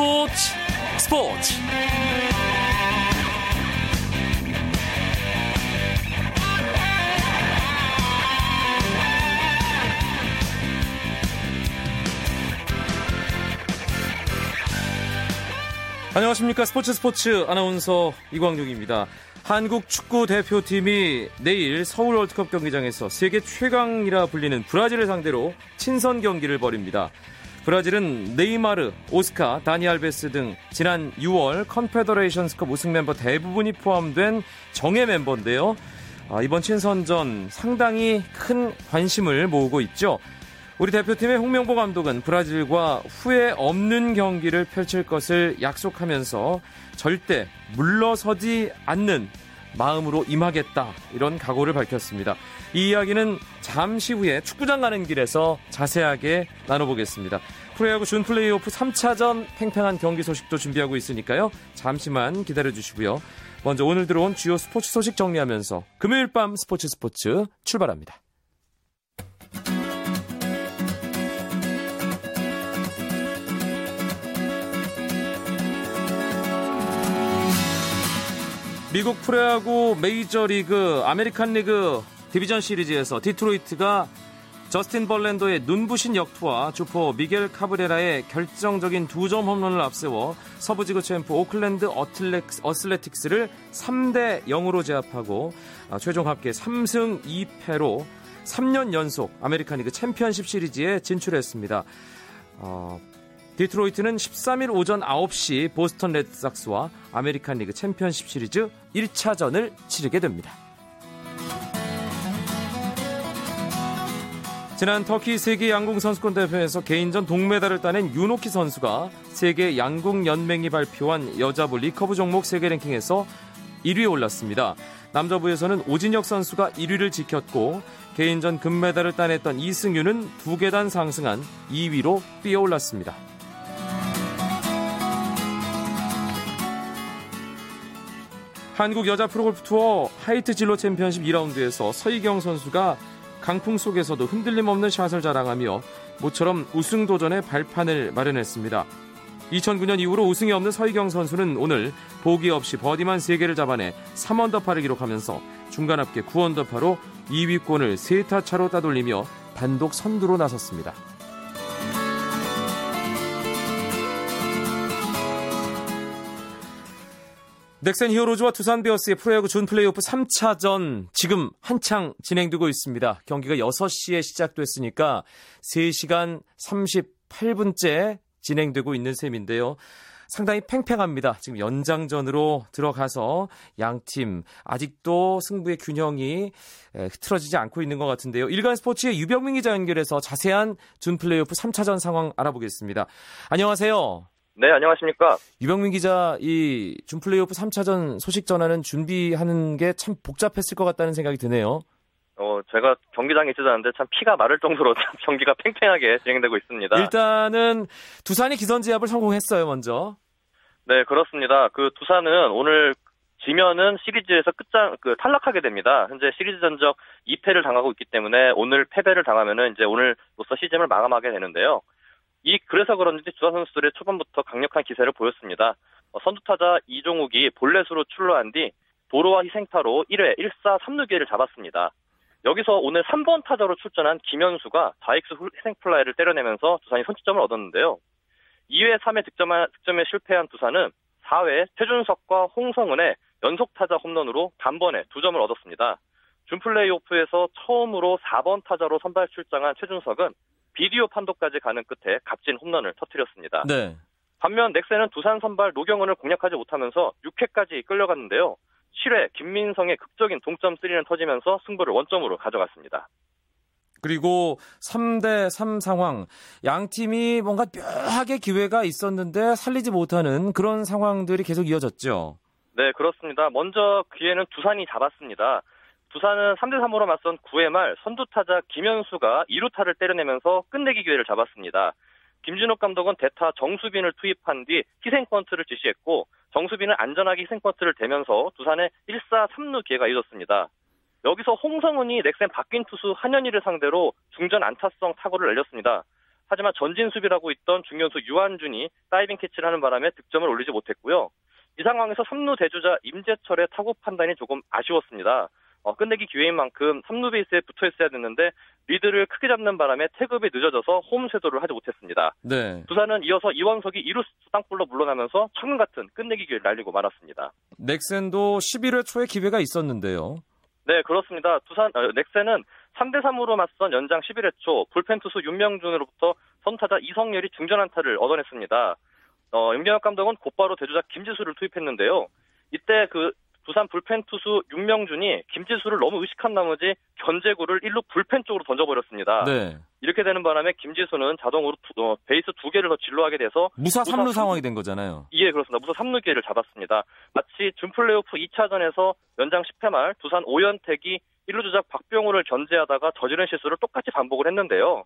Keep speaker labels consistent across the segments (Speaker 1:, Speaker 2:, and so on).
Speaker 1: 스포츠 스포츠 안녕하십니까 스포츠 스포츠 아나운서 이광용입니다. 한국 축구 대표팀이 내일 서울 월드컵 경기장에서 세계 최강이라 불리는 브라질을 상대로 친선 경기를 벌입니다. 브라질은 네이마르, 오스카, 다니 알베스 등 지난 6월 컨페더레이션스컵 우승 멤버 대부분이 포함된 정예 멤버인데요. 아, 이번 친선전 상당히 큰 관심을 모으고 있죠. 우리 대표팀의 홍명보 감독은 브라질과 후회 없는 경기를 펼칠 것을 약속하면서 절대 물러서지 않는 마음으로 임하겠다 이런 각오를 밝혔습니다. 이 이야기는 잠시 후에 축구장 가는 길에서 자세하게 나눠보겠습니다. 프로야구 준 플레이오프 3차전 팽팽한 경기 소식도 준비하고 있으니까요. 잠시만 기다려주시고요. 먼저 오늘 들어온 주요 스포츠 소식 정리하면서 금요일 밤 스포츠 스포츠 출발합니다. 미국 프로야구 메이저리그 아메리칸 리그 디비전 시리즈에서 디트로이트가 저스틴 벌랜더의 눈부신 역투와 주포 미겔 카브레라의 결정적인 두 점 홈런을 앞세워 서부지구 챔프 오클랜드 어슬레틱스를 3대 0으로 제압하고 아, 최종 합계 3승 2패로 3년 연속 아메리칸 리그 챔피언십 시리즈에 진출했습니다. 어, 디트로이트는 13일 오전 9시 보스턴 레드삭스와 아메리칸 리그 챔피언십 시리즈 1차전을 치르게 됩니다. 지난 터키 세계 양궁 선수권 대회에서 개인전 동메달을 따낸 윤옥희 선수가 세계 양궁 연맹이 발표한 여자부 리커브 종목 세계 랭킹에서 1위에 올랐습니다. 남자부에서는 오진혁 선수가 1위를 지켰고 개인전 금메달을 따냈던 이승윤은 두 계단 상승한 2위로 뛰어올랐습니다. 한국 여자 프로골프 투어 하이트 진로 챔피언십 2라운드에서 서희경 선수가 강풍 속에서도 흔들림 없는 샷을 자랑하며 모처럼 우승 도전의 발판을 마련했습니다. 2009년 이후로 우승이 없는 서희경 선수는 오늘 보기 없이 버디만 3개를 잡아내 3언더파를 기록하면서 중간 합계 9언더파로 2위권을 3타 차로 따돌리며 단독 선두로 나섰습니다. 넥센 히어로즈와 두산 베어스의 프로야구 준 플레이오프 3차전 지금 한창 진행되고 있습니다. 경기가 6시에 시작됐으니까 3시간 38분째 진행되고 있는 셈인데요. 상당히 팽팽합니다. 지금 연장전으로 들어가서 양팀 아직도 승부의 균형이 흐트러지지 않고 있는 것 같은데요. 일간 스포츠의 유병민 기자 연결해서 자세한 준 플레이오프 3차전 상황 알아보겠습니다. 안녕하세요.
Speaker 2: 네, 안녕하십니까.
Speaker 1: 유병민 기자, 이 준 플레이오프 3차전 소식 전하는 준비하는 게 참 복잡했을 것 같다는 생각이 드네요.
Speaker 2: 어, 제가 경기장에 있지 않는데 참 피가 마를 정도로 경기가 팽팽하게 진행되고 있습니다.
Speaker 1: 일단은 두산이 기선제압을 성공했어요, 먼저.
Speaker 2: 네, 그렇습니다. 그 두산은 오늘 지면은 시리즈에서 끝장 그 탈락하게 됩니다. 현재 시리즈 전적 2패를 당하고 있기 때문에 오늘 패배를 당하면은 이제 오늘로서 시즌을 마감하게 되는데요. 이 그래서 그런지 주사 선수들의 초반부터 강력한 기세를 보였습니다. 어, 선두타자 이종욱이 볼넷으로 출루한 뒤 도로와 희생타로 1회 1사 3루기를 잡았습니다. 여기서 오늘 3번 타자로 출전한 김현수가 좌익수 희생플라이를 때려내면서 두산이 선취점을 얻었는데요. 2회 3회 득점한, 득점에 실패한 두산은 4회 최준석과 홍성은의 연속 타자 홈런으로 단번에 2점을 얻었습니다. 준 플레이오프에서 처음으로 4번 타자로 선발 출장한 최준석은 비디오 판도까지 가는 끝에 값진 홈런을 터뜨렸습니다. 네. 반면 넥센은 두산 선발 노경은을 공략하지 못하면서 6회까지 끌려갔는데요. 7회 김민성의 극적인 동점 3는 터지면서 승부를 원점으로 가져갔습니다.
Speaker 1: 그리고 3대 3 상황. 양 팀이 뭔가 묘하게 기회가 있었는데 살리지 못하는 그런 상황들이 계속 이어졌죠.
Speaker 2: 네, 그렇습니다. 먼저 기회는 두산이 잡았습니다. 두산은 3대 3으로 맞선 9회 말 선두 타자 김현수가 2루타를 때려내면서 끝내기 기회를 잡았습니다. 김진욱 감독은 대타 정수빈을 투입한 뒤 희생번트를 지시했고 정수빈은 안전하게 희생번트를 대면서 두산의 1사 3루 기회가 이어졌습니다. 여기서 홍성흔이 넥센 바뀐 투수 한현희를 상대로 중전 안타성 타구를 날렸습니다. 하지만 전진 수비를 하고 있던 중견수 유한준이 다이빙 캐치를 하는 바람에 득점을 올리지 못했고요. 이 상황에서 3루 대주자 임재철의 타구 판단이 조금 아쉬웠습니다. 어, 끝내기 기회인 만큼 3루 베이스에 붙어 있어야 됐는데 리드를 크게 잡는 바람에 태급이 늦어져서 홈 쇄도를 하지 못했습니다.
Speaker 1: 네.
Speaker 2: 두산은 이어서 이원석이 2루수 땅볼로 물러나면서 천금 같은 끝내기 기회를 날리고 말았습니다.
Speaker 1: 넥센도 11회 초에 기회가 있었는데요.
Speaker 2: 네, 그렇습니다. 두산 어, 넥센은 3대 3으로 맞선 연장 11회 초 불펜 투수 윤명준으로부터 선타자 이성열이 중전 안타를 얻어냈습니다. 어, 윤명혁 감독은 곧바로 대주자 김지수를 투입했는데요. 이때 그 두산 불펜 투수 윤명준이 김지수를 너무 의식한 나머지 견제구를 1루 불펜 쪽으로 던져버렸습니다.
Speaker 1: 네.
Speaker 2: 이렇게 되는 바람에 김지수는 자동으로 두, 어, 베이스 두 개를 더 진로하게 돼서
Speaker 1: 무사
Speaker 2: 무사
Speaker 1: 3루
Speaker 2: 삼-
Speaker 1: 상황이 된 거잖아요.
Speaker 2: 예, 그렇습니다. 무사 3루 기회를 잡았습니다. 마치 준플레이오프 2차전에서 연장 10회 말 두산 오연택이 1루 주작 박병호를 견제하다가 저지른 실수를 똑같이 반복을 했는데요.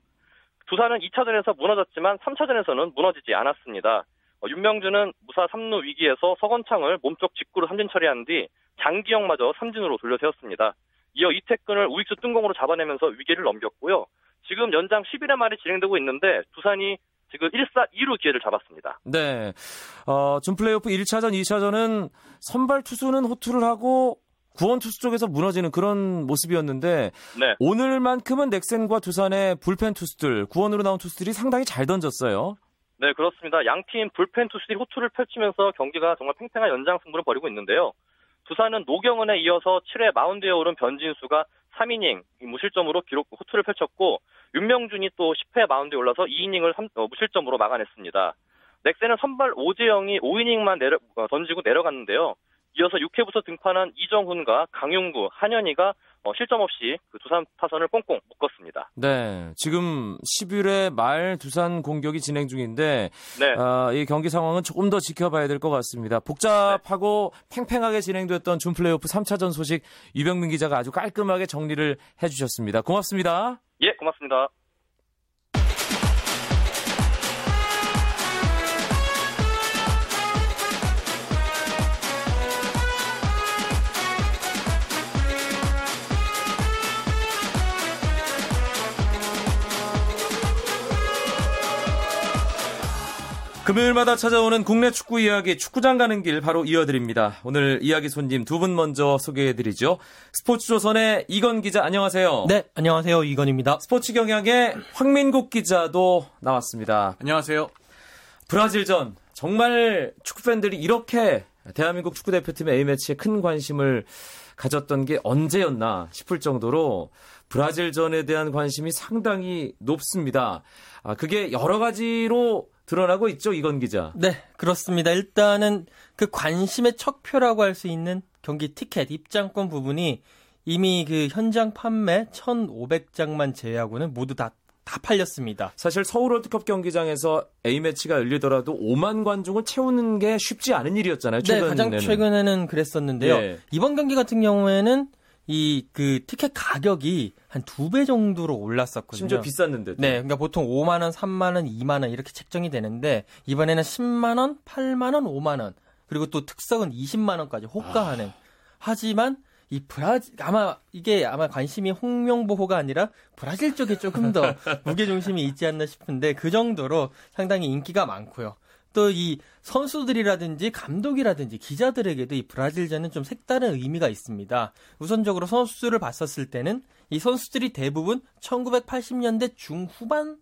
Speaker 2: 두산은 2차전에서 무너졌지만 3차전에서는 무너지지 않았습니다. 어, 윤명준은 무사 3루 위기에서 서건창을 몸쪽 직구로 삼진 처리한 뒤 장기영마저 삼진으로 돌려세웠습니다. 이어 이태근을 우익수 뜬공으로 잡아내면서 위기를 넘겼고요. 지금 연장 11회 말이 진행되고 있는데 두산이 지금 1사 2루 기회를 잡았습니다.
Speaker 1: 네. 어, 준 플레이오프 1차전, 2차전은 선발 투수는 호투를 하고 구원 투수 쪽에서 무너지는 그런 모습이었는데
Speaker 2: 네.
Speaker 1: 오늘만큼은 넥센과 두산의 불펜 투수들, 구원으로 나온 투수들이 상당히 잘 던졌어요.
Speaker 2: 네, 그렇습니다. 양 팀 불펜 투수들이 호투를 펼치면서 경기가 정말 팽팽한 연장 승부를 벌이고 있는데요. 두산은 노경은에 이어서 7회 마운드에 오른 변진수가 3이닝 무실점으로 기록 호투를 펼쳤고 윤명준이 또 10회 마운드에 올라서 2이닝을 무실점으로 막아냈습니다. 넥센은 선발 오재영이 5이닝만 내려, 어, 던지고 내려갔는데요. 이어서 6회부터 등판한 이정훈과 강용구, 한현희가 어, 실점 없이 그 두산 타선을 꽁꽁 묶었습니다.
Speaker 1: 네. 지금 11회 말 두산 공격이 진행 중인데
Speaker 2: 네.
Speaker 1: 아, 이 경기 상황은 조금 더 지켜봐야 될 것 같습니다. 복잡하고 팽팽하게 진행됐던 준 플레이오프 3차전 소식 유병민 기자가 아주 깔끔하게 정리를 해주셨습니다. 고맙습니다.
Speaker 2: 예, 고맙습니다.
Speaker 1: 금요일마다 찾아오는 국내 축구 이야기 축구장 가는 길 바로 이어드립니다. 오늘 이야기 손님 두 분 먼저 소개해드리죠. 스포츠조선의 이건 기자 안녕하세요.
Speaker 3: 네, 안녕하세요. 이건입니다.
Speaker 1: 스포츠 경향의 황민국 기자도 나왔습니다.
Speaker 4: 안녕하세요.
Speaker 1: 브라질전 정말 축구 팬들이 이렇게 대한민국 축구 대표팀의 A매치에 큰 관심을 가졌던 게 언제였나 싶을 정도로 브라질전에 대한 관심이 상당히 높습니다. 아, 그게 여러 가지로 드러나고 있죠, 이건 기자.
Speaker 3: 네, 그렇습니다. 일단은 그 관심의 척도라고 할 수 있는 경기 티켓 입장권 부분이 이미 그 현장 판매 1,500장만 제외하고는 모두 다, 다 팔렸습니다.
Speaker 1: 사실 서울 월드컵 경기장에서 A매치가 열리더라도 5만 관중을 채우는 게 쉽지 않은 일이었잖아요,
Speaker 3: 네,
Speaker 1: 최근에는.
Speaker 3: 가장 최근에는 그랬었는데요.
Speaker 1: 예.
Speaker 3: 이번 경기 같은 경우에는 이 그 티켓 가격이 한 두 배 정도로 올랐었거든요.
Speaker 1: 심지어 비쌌는데.
Speaker 3: 네, 그러니까 보통 5만 원, 3만 원, 2만 원 이렇게 책정이 되는데 이번에는 10만 원, 8만 원, 5만 원 그리고 또 특석은 20만 원까지 호가하는. 하지만 이 브라질 아마 이게 아마 관심이 홍명보호가 아니라 브라질 쪽에 조금 더 무게 중심이 있지 않나 싶은데 그 정도로 상당히 인기가 많고요. 또 이 선수들이라든지 감독이라든지 기자들에게도 이 브라질전은 좀 색다른 의미가 있습니다. 우선적으로 선수를 봤었을 때는 이 선수들이 대부분 1980년대 중후반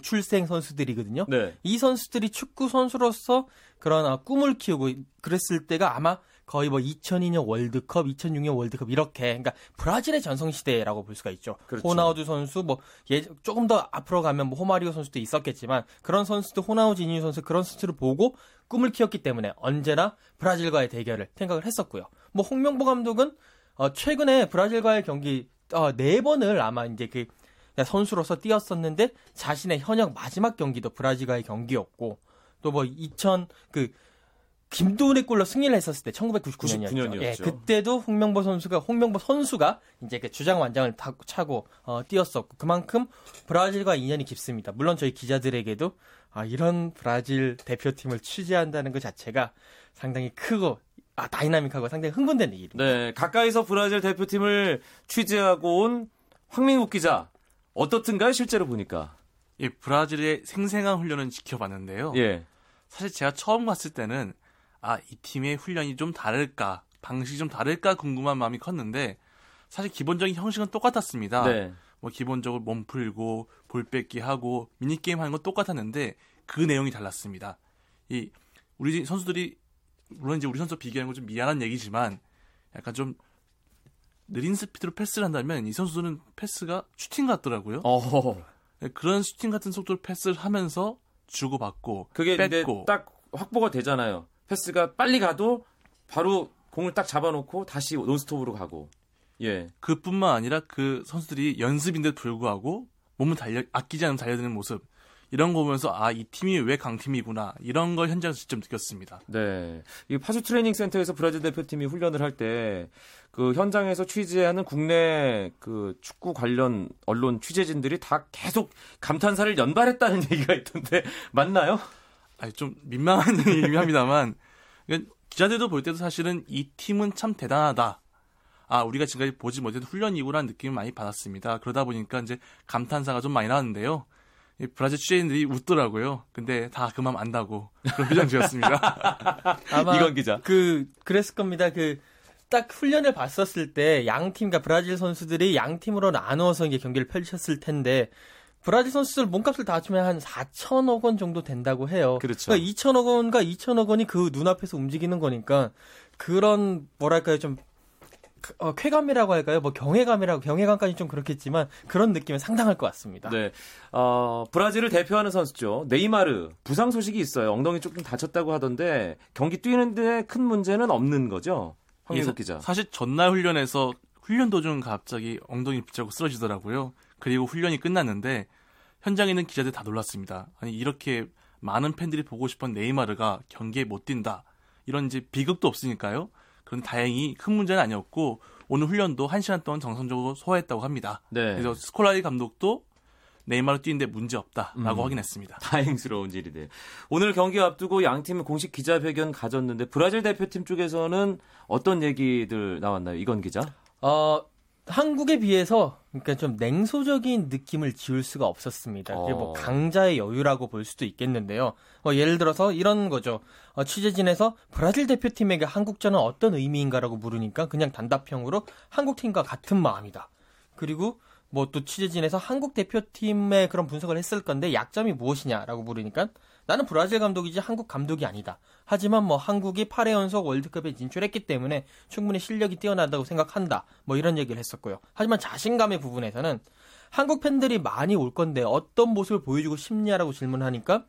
Speaker 3: 출생 선수들이거든요.
Speaker 1: 네.
Speaker 3: 이 선수들이 축구 선수로서 그런 아, 꿈을 키우고 그랬을 때가 아마 거의 뭐 2002년 월드컵, 2006년 월드컵 이렇게 그러니까 브라질의 전성 시대라고 볼 수가 있죠.
Speaker 1: 그렇죠.
Speaker 3: 호나우두 선수 뭐 예, 조금 더 앞으로 가면 뭐 호마리오 선수도 있었겠지만 그런 선수들 호나우두 이니 선수 그런 선수를 보고 꿈을 키웠기 때문에 언제나 브라질과의 대결을 생각을 했었고요. 뭐 홍명보 감독은 어, 최근에 브라질과의 경기 어, 네 번을 아마 이제 그 선수로서 뛰었었는데 자신의 현역 마지막 경기도 브라질과의 경기였고 또 뭐 2000그 김도훈의 골로 승리를 했었을 때 1999년이었죠.
Speaker 1: 99년이었죠.
Speaker 3: 예, 그때도 홍명보 선수가 홍명보 선수가 이제 그 주장 완장을 타, 차고 어, 뛰었었고 그만큼 브라질과 인연이 깊습니다. 물론 저희 기자들에게도 아, 이런 브라질 대표팀을 취재한다는 것 자체가 상당히 크고 아, 다이나믹하고 상당히 흥분되는 일입니다.
Speaker 1: 네, 가까이서 브라질 대표팀을 취재하고 온 황민국 기자. 어떻든가요, 실제로 보니까?
Speaker 4: 예, 브라질의 생생한 훈련은 지켜봤는데요.
Speaker 1: 예.
Speaker 4: 사실 제가 처음 봤을 때는 아, 이 팀의 훈련이 좀 다를까, 방식이 좀 다를까 궁금한 마음이 컸는데 사실 기본적인 형식은 똑같았습니다.
Speaker 1: 네.
Speaker 4: 뭐 기본적으로 몸 풀고 볼 뺏기 하고 미니 게임 하는 건 똑같았는데 그 내용이 달랐습니다. 이 우리 선수들이 물론 이제 우리 선수 비교하는 건 좀 미안한 얘기지만 약간 좀 느린 스피드로 패스를 한다면 이 선수들은 패스가 슈팅 같더라고요.
Speaker 1: 어.
Speaker 4: 그런 슈팅 같은 속도로 패스를 하면서 주고받고
Speaker 1: 그게
Speaker 4: 뺏고
Speaker 1: 딱 확보가 되잖아요. 패스가 빨리 가도 바로 공을 딱 잡아놓고 다시 논스톱으로 가고. 예.
Speaker 4: 그뿐만 아니라 그 선수들이 연습인데도 불구하고 몸을 달려 아끼지 않으면 달려드는 모습 이런 거 보면서 아 이 팀이 왜 강팀이구나 이런 걸 현장에서 직접 느꼈습니다.
Speaker 1: 네. 이 파주 트레이닝 센터에서 브라질 대표팀이 훈련을 할 때 그 현장에서 취재하는 국내 그 축구 관련 언론 취재진들이 다 계속 감탄사를 연발했다는 얘기가 있던데 맞나요?
Speaker 4: 아니 좀 민망한 얘기긴 합니다만 그러니까 기자들도 볼 때도 사실은 이 팀은 참 대단하다. 아 우리가 지금까지 보지 못했던 훈련이구라는 느낌을 많이 받았습니다. 그러다 보니까 이제 감탄사가 좀 많이 나왔는데요. 이 브라질 취재인들이 웃더라고요. 근데 다 그만 안다고 그런 표정 지었습니다.
Speaker 3: 아마
Speaker 1: 이건 기자.
Speaker 3: 그 그랬을 겁니다. 그 딱 훈련을 봤었을 때 양 팀과 브라질 선수들이 양 팀으로 나누어서 이제 경기를 펼쳤을 텐데 브라질 선수들 몸값을 다 합치면 한 4천억 원 정도 된다고 해요.
Speaker 1: 그렇죠.
Speaker 3: 그러니까 2천억 원과 2천억 원이 그 눈앞에서 움직이는 거니까 그런 뭐랄까요 좀 그, 어, 쾌감이라고 할까요? 뭐 경외감이라고 경외감까지 좀 그렇겠지만 그런 느낌은 상당할 것 같습니다.
Speaker 1: 네. 어, 브라질을 대표하는 선수죠. 네이마르 부상 소식이 있어요. 엉덩이 조금 다쳤다고 하던데 경기 뛰는데 큰 문제는 없는 거죠. 황민석 기자.
Speaker 4: 사실 전날 훈련에서 훈련 도중 갑자기 엉덩이 붙잡고 쓰러지더라고요. 그리고 훈련이 끝났는데 현장에 있는 기자들 다 놀랐습니다. 아니 이렇게 많은 팬들이 보고 싶은 네이마르가 경기에 못 뛴다. 이런 이제 비극도 없으니까요. 그런 다행히 큰 문제는 아니었고 오늘 훈련도 1시간 동안 정상적으로 소화했다고 합니다.
Speaker 1: 네.
Speaker 4: 그래서 스콜라리 감독도 네이마르 뛰는데 문제 없다라고
Speaker 1: 음.
Speaker 4: 확인했습니다.
Speaker 1: 다행스러운 일이네요. 오늘 경기 앞두고 양 팀은 공식 기자회견 가졌는데 브라질 대표팀 쪽에서는 어떤 얘기들 나왔나요? 이건 기자?
Speaker 3: 어, 한국에 비해서 그러니까 좀 냉소적인 느낌을 지울 수가 없었습니다. 그게 뭐
Speaker 1: 어.
Speaker 3: 강자의 여유라고 볼 수도 있겠는데요. 어, 예를 들어서 이런 거죠. 어, 취재진에서 브라질 대표팀에게 한국전은 어떤 의미인가라고 물으니까 그냥 단답형으로 한국팀과 같은 마음이다. 그리고 뭐 또 취재진에서 한국 대표팀의 그런 분석을 했을 건데 약점이 무엇이냐라고 물으니까 나는 브라질 감독이지 한국 감독이 아니다. 하지만 뭐 한국이 8회 연속 월드컵에 진출했기 때문에 충분히 실력이 뛰어나다고 생각한다. 뭐 이런 얘기를 했었고요. 하지만 자신감의 부분에서는 한국 팬들이 많이 올 건데 어떤 모습을 보여주고 싶냐라고 질문하니까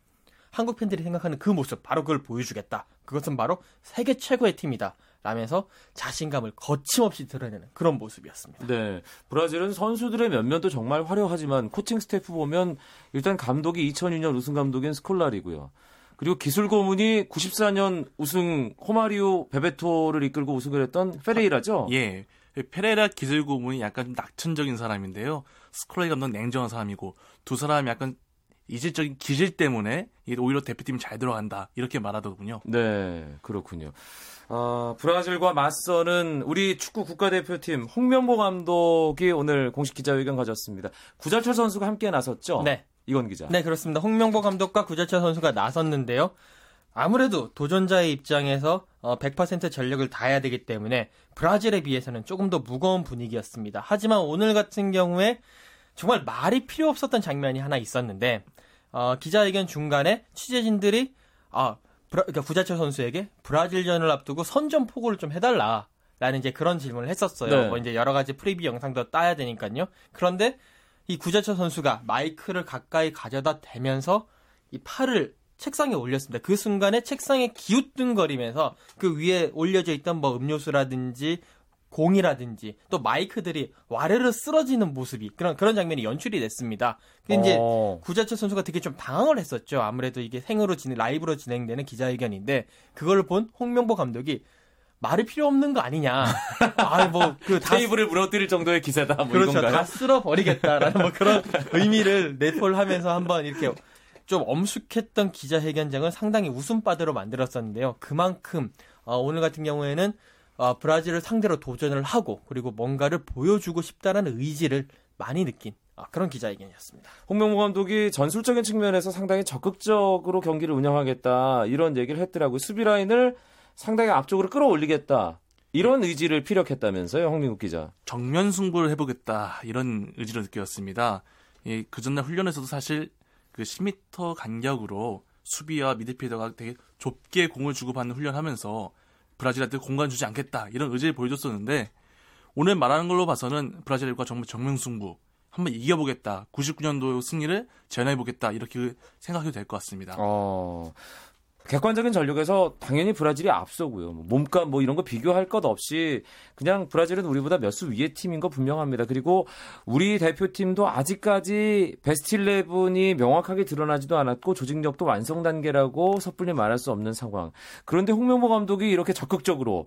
Speaker 3: 한국 팬들이 생각하는 그 모습 바로 그걸 보여주겠다. 그것은 바로 세계 최고의 팀이다. 라면서 자신감을 거침없이 드러내는 그런 모습이었습니다.
Speaker 1: 네. 브라질은 선수들의 면면도 정말 화려하지만 코칭 스태프 보면 일단 감독이 2002년 우승 감독인 스콜라리고요. 그리고 기술 고문이 94년 우승 호마리오 베베토를 이끌고 우승을 했던 페레이라죠.
Speaker 4: 예. 페레이라 기술 고문이 약간 좀 낙천적인 사람인데요. 스콜라리 감독 냉정한 사람이고 두 사람이 약간 이질적인 기질 때문에 오히려 대표팀이 잘 들어간다 이렇게 말하더군요.
Speaker 1: 네, 그렇군요. 아, 브라질과 맞서는 우리 축구 국가대표팀 홍명보 감독이 오늘 공식 기자회견 가졌습니다. 구자철 선수가 함께 나섰죠?
Speaker 3: 네.
Speaker 1: 이건 기자.
Speaker 3: 네, 그렇습니다. 홍명보 감독과 구자철 선수가 나섰는데요. 아무래도 도전자의 입장에서 어, 100% 전력을 다해야 되기 때문에 브라질에 비해서는 조금 더 무거운 분위기였습니다. 하지만 오늘 같은 경우에 정말 말이 필요 없었던 장면이 하나 있었는데 어, 기자회견 중간에 취재진들이 아, 브라, 그러니까 구자철 선수에게 브라질전을 앞두고 선전 포고를 좀 해달라. 라는 이제 그런 질문을 했었어요.
Speaker 1: 네.
Speaker 3: 뭐 이제 여러 가지 프리뷰 영상도 따야 되니까요. 그런데 이 구자철 선수가 마이크를 가까이 가져다 대면서 이 팔을 책상에 올렸습니다. 그 순간에 책상에 기우뚱거리면서 그 위에 올려져 있던 뭐 음료수라든지 공이라든지 또 마이크들이 와르르 쓰러지는 모습이 그런 그런 장면이 연출이 됐습니다. 근데 이제
Speaker 1: 어.
Speaker 3: 구자철 선수가 되게 좀 당황을 했었죠. 아무래도 이게 생으로 진행 라이브로 진행되는 기자회견인데 그걸 본 홍명보 감독이 말이 필요 없는 거 아니냐. 아, 뭐, 그, 다,
Speaker 1: 테이블을 무너뜨릴 정도의 기세다. 뭐
Speaker 3: 그렇죠.
Speaker 1: 이건가요?
Speaker 3: 다 쓸어버리겠다라는 뭐 그런 의미를 내포를 하면서 한번 이렇게 좀 엄숙했던 기자회견장을 상당히 웃음바다로 만들었었는데요. 그만큼, 어, 오늘 같은 경우에는, 어, 브라질을 상대로 도전을 하고, 그리고 뭔가를 보여주고 싶다라는 의지를 많이 느낀, 아, 그런 기자회견이었습니다.
Speaker 1: 홍명보 감독이 전술적인 측면에서 상당히 적극적으로 경기를 운영하겠다 이런 얘기를 했더라고요. 수비 라인을 상당히 앞쪽으로 끌어올리겠다. 이런 의지를 피력했다면서요, 홍민국 기자.
Speaker 4: 정면 승부를 해보겠다 이런 의지를 느꼈습니다. 예, 그 전날 훈련에서도 사실 그 10m 간격으로 수비와 미드필더가 되게 좁게 공을 주고받는 훈련하면서 브라질한테 공간 주지 않겠다. 이런 의지를 보여줬었는데 오늘 말하는 걸로 봐서는 브라질과 정말 정면승부 한번 이겨보겠다. 99년도 승리를 재현해보겠다. 이렇게 생각해도 될 것 같습니다.
Speaker 1: 어, 객관적인 전력에서 당연히 브라질이 앞서고요. 뭐 몸값 뭐 이런 거 비교할 것 없이 그냥 브라질은 우리보다 몇 수 위의 팀인 거 분명합니다. 그리고 우리 대표팀도 아직까지 베스트 11이 명확하게 드러나지도 않았고 조직력도 완성 단계라고 섣불리 말할 수 없는 상황. 그런데 홍명보 감독이 이렇게 적극적으로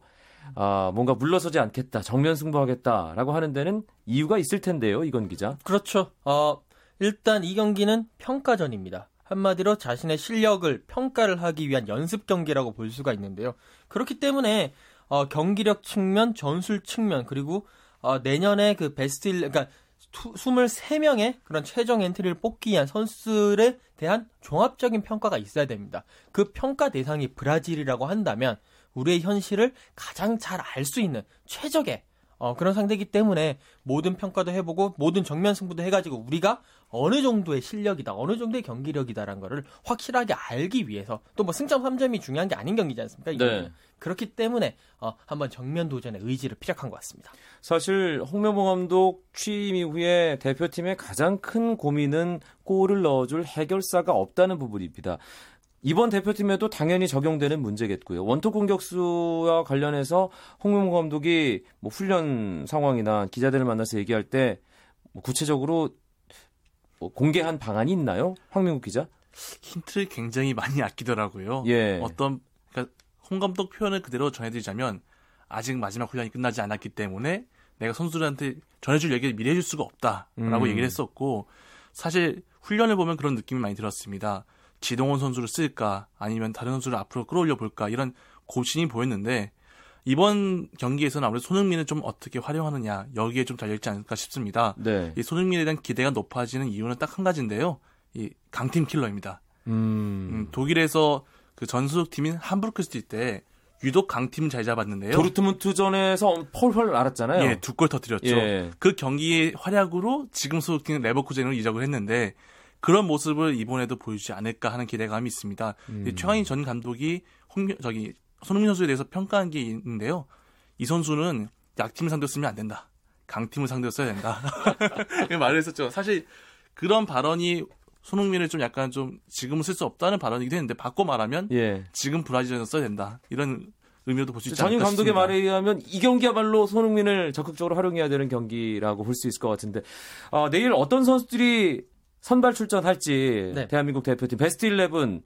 Speaker 1: 아, 뭔가 물러서지 않겠다, 정면 승부하겠다라고 하는 데는 이유가 있을 텐데요, 이건 기자.
Speaker 3: 그렇죠. 어, 일단 이 경기는 평가전입니다. 한마디로 자신의 실력을 평가를 하기 위한 연습 경기라고 볼 수가 있는데요. 그렇기 때문에 어, 경기력 측면, 전술 측면 그리고 어, 내년에 그 베스트 1, 그러니까 23명의 그런 최종 엔트리를 뽑기 위한 선수들에 대한 종합적인 평가가 있어야 됩니다. 그 평가 대상이 브라질이라고 한다면 우리의 현실을 가장 잘 알 수 있는 최적의 어, 그런 상대이기 때문에 모든 평가도 해보고 모든 정면 승부도 해가지고 우리가 어느 정도의 실력이다, 어느 정도의 경기력이다라는 거를 확실하게 알기 위해서 또 뭐 승점 3점이 중요한 게 아닌 경기지 않습니까?
Speaker 1: 네.
Speaker 3: 그렇기 때문에 어, 한번 정면 도전의 의지를 피력한 것 같습니다.
Speaker 1: 사실 홍명보 감독 취임 이후에 대표팀의 가장 큰 고민은 골을 넣어줄 해결사가 없다는 부분입니다. 이번 대표팀에도 당연히 적용되는 문제겠고요. 원톱 공격수와 관련해서 홍명보 감독이 뭐 훈련 상황이나 기자들을 만나서 얘기할 때 뭐 구체적으로 뭐 공개한 방안이 있나요? 황민국 기자?
Speaker 4: 힌트를 굉장히 많이 아끼더라고요.
Speaker 1: 예.
Speaker 4: 어떤 그러니까 홍 감독 표현을 그대로 전해드리자면 아직 마지막 훈련이 끝나지 않았기 때문에 내가 선수들한테 전해줄 얘기를 미리 해줄 수가 없다라고
Speaker 1: 음.
Speaker 4: 얘기를 했었고 사실 훈련을 보면 그런 느낌이 많이 들었습니다. 지동원 선수를 쓸까 아니면 다른 선수를 앞으로 끌어올려 볼까 이런 고민이 보였는데 이번 경기에서는 아무래도 손흥민을 좀 어떻게 활용하느냐 여기에 좀 달려있지 않을까 싶습니다.
Speaker 1: 네.
Speaker 4: 이 손흥민에 대한 기대가 높아지는 이유는 딱 한 가지인데요. 이 강팀 킬러입니다.
Speaker 1: 음.
Speaker 4: 음, 독일에서 그 전속 팀인 함부르크스틸 때 유독 강팀 잘 잡았는데요.
Speaker 1: 도르트문트전에서 펄펄 알았잖아요.
Speaker 4: 예, 두 골 터뜨렸죠.
Speaker 1: 예.
Speaker 4: 그 경기의 활약으로 지금 소속팀 레버쿠젠으로 이적을 했는데 그런 모습을 이번에도 보여주지 않을까 하는 기대감이 있습니다.
Speaker 1: 음.
Speaker 4: 최강희 전 감독이 홍, 저기 손흥민 선수에 대해서 평가한 게 있는데요. 이 선수는 약팀을 상대로 쓰면 안 된다. 강팀을 상대로 써야 된다. 말을 했었죠. 사실 그런 발언이 손흥민을 좀 약간 좀 지금은 쓸 수 없다는 발언이기도 했는데 바꿔 말하면
Speaker 1: 예.
Speaker 4: 지금 브라질에서 써야 된다. 이런 의미로도 볼 수 있지 않을까
Speaker 1: 감독의. 말에 의하면 이 경기야말로 손흥민을 적극적으로 활용해야 되는 경기라고 볼 수 있을 것 같은데 아, 내일 어떤 선수들이 선발 출전할지
Speaker 3: 네.
Speaker 1: 대한민국 대표팀 베스트 11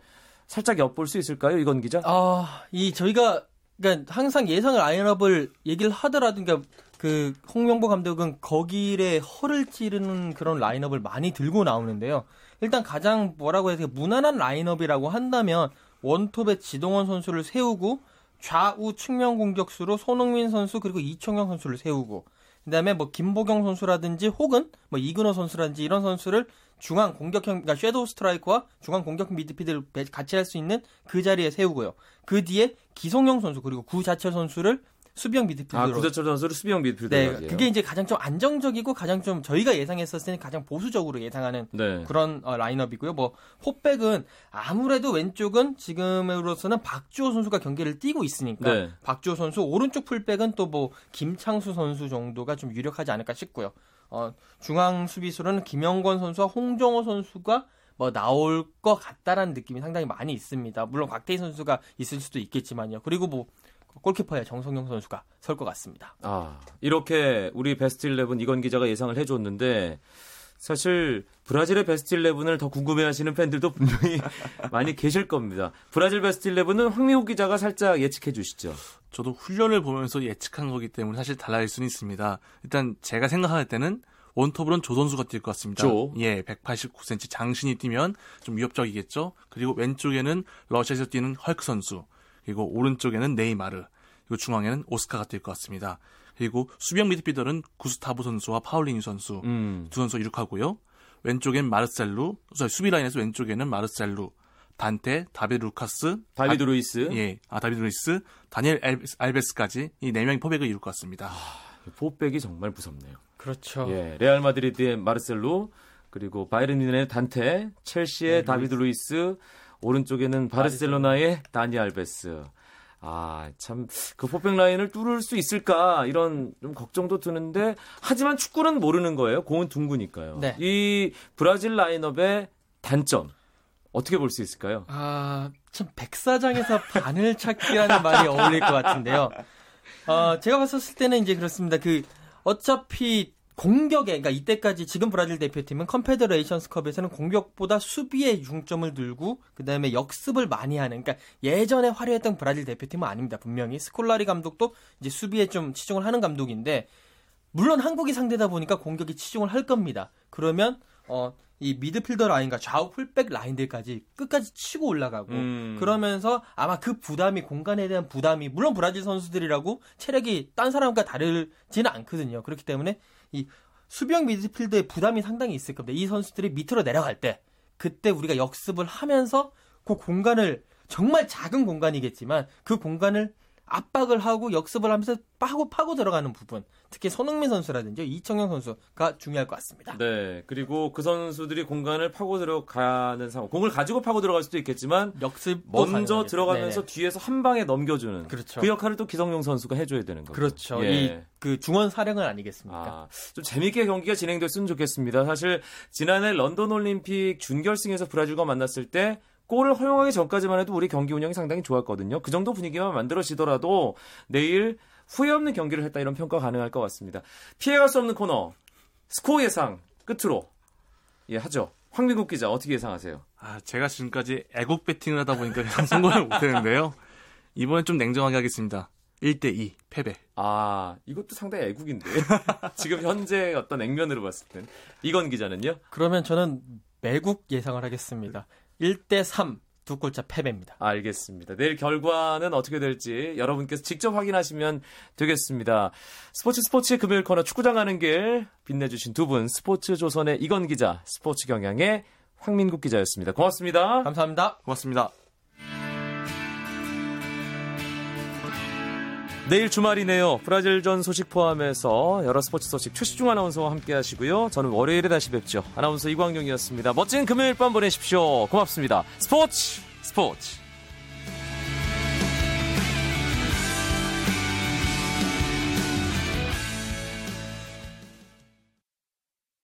Speaker 1: 살짝 엿볼 수 있을까요? 이건 기자?
Speaker 3: 아, 이 저희가 그러니까 항상 예상을 라인업을 얘기를 하더라도 그러니까 그 홍명보 감독은 거기에 허를 찌르는 그런 라인업을 많이 들고 나오는데요. 일단 가장 뭐라고 해야 되나 무난한 라인업이라고 한다면 원톱에 지동원 선수를 세우고 좌우 측면 공격수로 손흥민 선수 그리고 이청용 선수를 세우고 그다음에 뭐 김보경 선수라든지 혹은 뭐 이근호 선수라든지 이런 선수를 중앙 공격형 그러니까 섀도우 스트라이커와 중앙 공격 미드필드를 배- 같이 할 수 있는 그 자리에 세우고요. 그 뒤에 기성용 선수 그리고 구자철 선수를 수비형
Speaker 1: 아,
Speaker 3: 미드필드로
Speaker 1: 구자철 선수를 수비형
Speaker 3: 네,
Speaker 1: 미드필더까지요.
Speaker 3: 그게 이제 가장 좀 안정적이고 가장 좀 저희가 예상했었을 때는 가장 보수적으로 예상하는
Speaker 1: 네.
Speaker 3: 그런 어, 라인업이고요. 뭐 포백은 아무래도 왼쪽은 지금으로서는 박주호 선수가 경기를 뛰고 있으니까
Speaker 1: 네.
Speaker 3: 박주호 선수 오른쪽 풀백은 또 뭐 김창수 선수 정도가 좀 유력하지 않을까 싶고요. 어, 중앙 수비수로는 김영권 선수와 홍정호 선수가 뭐 나올 것 같다라는 느낌이 상당히 많이 있습니다. 물론 곽태희 선수가 있을 수도 있겠지만요. 그리고 뭐 골키퍼에 정성용 선수가 설 것 같습니다.
Speaker 1: 아, 이렇게 우리 베스트 11 이건 기자가 예상을 해줬는데 사실 브라질의 베스트 11을 더 궁금해하시는 팬들도 분명히 많이 계실 겁니다. 브라질 베스트 11은 황미호 기자가 살짝 예측해 주시죠.
Speaker 4: 저도 훈련을 보면서 예측한 거기 때문에 사실 달라질 수는 있습니다. 일단 제가 생각할 때는 원톱으로는 조 선수가 뛸 것 같습니다.
Speaker 1: 조.
Speaker 4: 예, 189cm 장신이 뛰면 좀 위협적이겠죠. 그리고 왼쪽에는 러시아에서 뛰는 헐크 선수, 그리고 오른쪽에는 네이마르, 그리고 중앙에는 오스카가 뛸 것 같습니다. 그리고 수비형 미드필더는 구스타보 선수와 파울리니 선수
Speaker 1: 음.
Speaker 4: 두 선수 이룩하고요. 왼쪽엔 마르셀루, 수비 라인에서 왼쪽에는 마르셀루, 단테, 다비드 루카스,
Speaker 1: 다비드
Speaker 4: 다-
Speaker 1: 루이스.
Speaker 4: 예, 아 다비드 루이스, 다니엘 알베스, 알베스까지 이 네 명이 포백을 이룰 것 같습니다.
Speaker 1: 포백이 정말 무섭네요.
Speaker 3: 그렇죠.
Speaker 1: 예, 레알 마드리드의 마르셀로 그리고 바이른 뮌헨의 단테, 첼시의 다비드 루이스, 오른쪽에는 바르셀로나의 다니 알베스. 아, 참, 그 포백 라인을 뚫을 수 있을까, 이런 좀 걱정도 드는데, 하지만 축구는 모르는 거예요. 공은 둥그니까요.
Speaker 3: 네.
Speaker 1: 이 브라질 라인업의 단점, 어떻게 볼 수 있을까요?
Speaker 3: 아, 참 백사장에서 바늘 찾기라는 말이 어울릴 것 같은데요. 어, 제가 봤었을 때는 이제 그렇습니다. 그 어차피 공격에 그러니까 이때까지 지금 브라질 대표팀은 컨페더레이션스컵에서는 공격보다 수비에 중점을 두고 그다음에 역습을 많이 하는 그러니까 예전에 화려했던 브라질 대표팀은 아닙니다. 분명히 스콜라리 감독도 이제 수비에 좀 치중을 하는 감독인데 물론 한국이 상대다 보니까 공격에 치중을 할 겁니다. 그러면 어, 이 미드필더 라인과 좌우 풀백 라인들까지 끝까지 치고 올라가고
Speaker 1: 음.
Speaker 3: 그러면서 아마 그 부담이 공간에 대한 부담이 물론 브라질 선수들이라고 체력이 딴 사람과 다르지는 않거든요. 그렇기 때문에 이 수비형 미드필더의 부담이 상당히 있을 겁니다. 이 선수들이 밑으로 내려갈 때 그때 우리가 역습을 하면서 그 공간을 정말 작은 공간이겠지만 그 공간을 압박을 하고 역습을 하면서 파고 파고 들어가는 부분 특히 손흥민 선수라든지 이청용 선수가 중요할 것 같습니다.
Speaker 1: 네, 그리고 그 선수들이 공간을 파고 들어가는 상황, 공을 가지고 파고 들어갈 수도 있겠지만,
Speaker 3: 역습
Speaker 1: 먼저 들어가면서 뒤에서 한 방에 넘겨주는
Speaker 3: 그렇죠.
Speaker 1: 그 역할을 또 기성용 선수가 해줘야 되는 거죠.
Speaker 3: 그렇죠.
Speaker 1: 예.
Speaker 3: 이그 중원 사령은 아니겠습니까?
Speaker 1: 아, 좀 재밌게 경기가 진행됐으면 좋겠습니다. 사실 지난해 런던 올림픽 준결승에서 브라질과 만났을 때 골을 허용하기 전까지만 해도 우리 경기 운영이 상당히 좋았거든요. 그 정도 분위기만 만들어지더라도 내일 후회 없는 경기를 했다 이런 평가 가능할 것 같습니다. 피해갈 수 없는 코너 스코어 예상 끝으로 예 하죠. 황민국 기자 어떻게 예상하세요?
Speaker 4: 아, 제가 지금까지 애국 배팅을 하다 보니까 성공을 못했는데요. 이번엔 좀 냉정하게 하겠습니다. 1대2 패배.
Speaker 1: 아 이것도 상당히 애국인데 지금 현재 어떤 액면으로 봤을 땐 이건 기자는요?
Speaker 3: 그러면 저는 매국 예상을 하겠습니다. 1대 3 두 골차 패배입니다.
Speaker 1: 알겠습니다. 내일 결과는 어떻게 될지 여러분께서 직접 확인하시면 되겠습니다. 스포츠 스포츠 금요일 코너 축구장 가는 길 빛내주신 두 분 스포츠 조선의 이건 기자, 스포츠 경향의 황민국 기자였습니다. 고맙습니다.
Speaker 3: 감사합니다.
Speaker 4: 고맙습니다.
Speaker 1: 내일 주말이네요. 브라질전 소식 포함해서 여러 스포츠 소식 최시중 아나운서와 함께 하시고요. 저는 월요일에 다시 뵙죠. 아나운서 이광용이었습니다. 멋진 금요일 밤 보내십시오. 고맙습니다. 스포츠 스포츠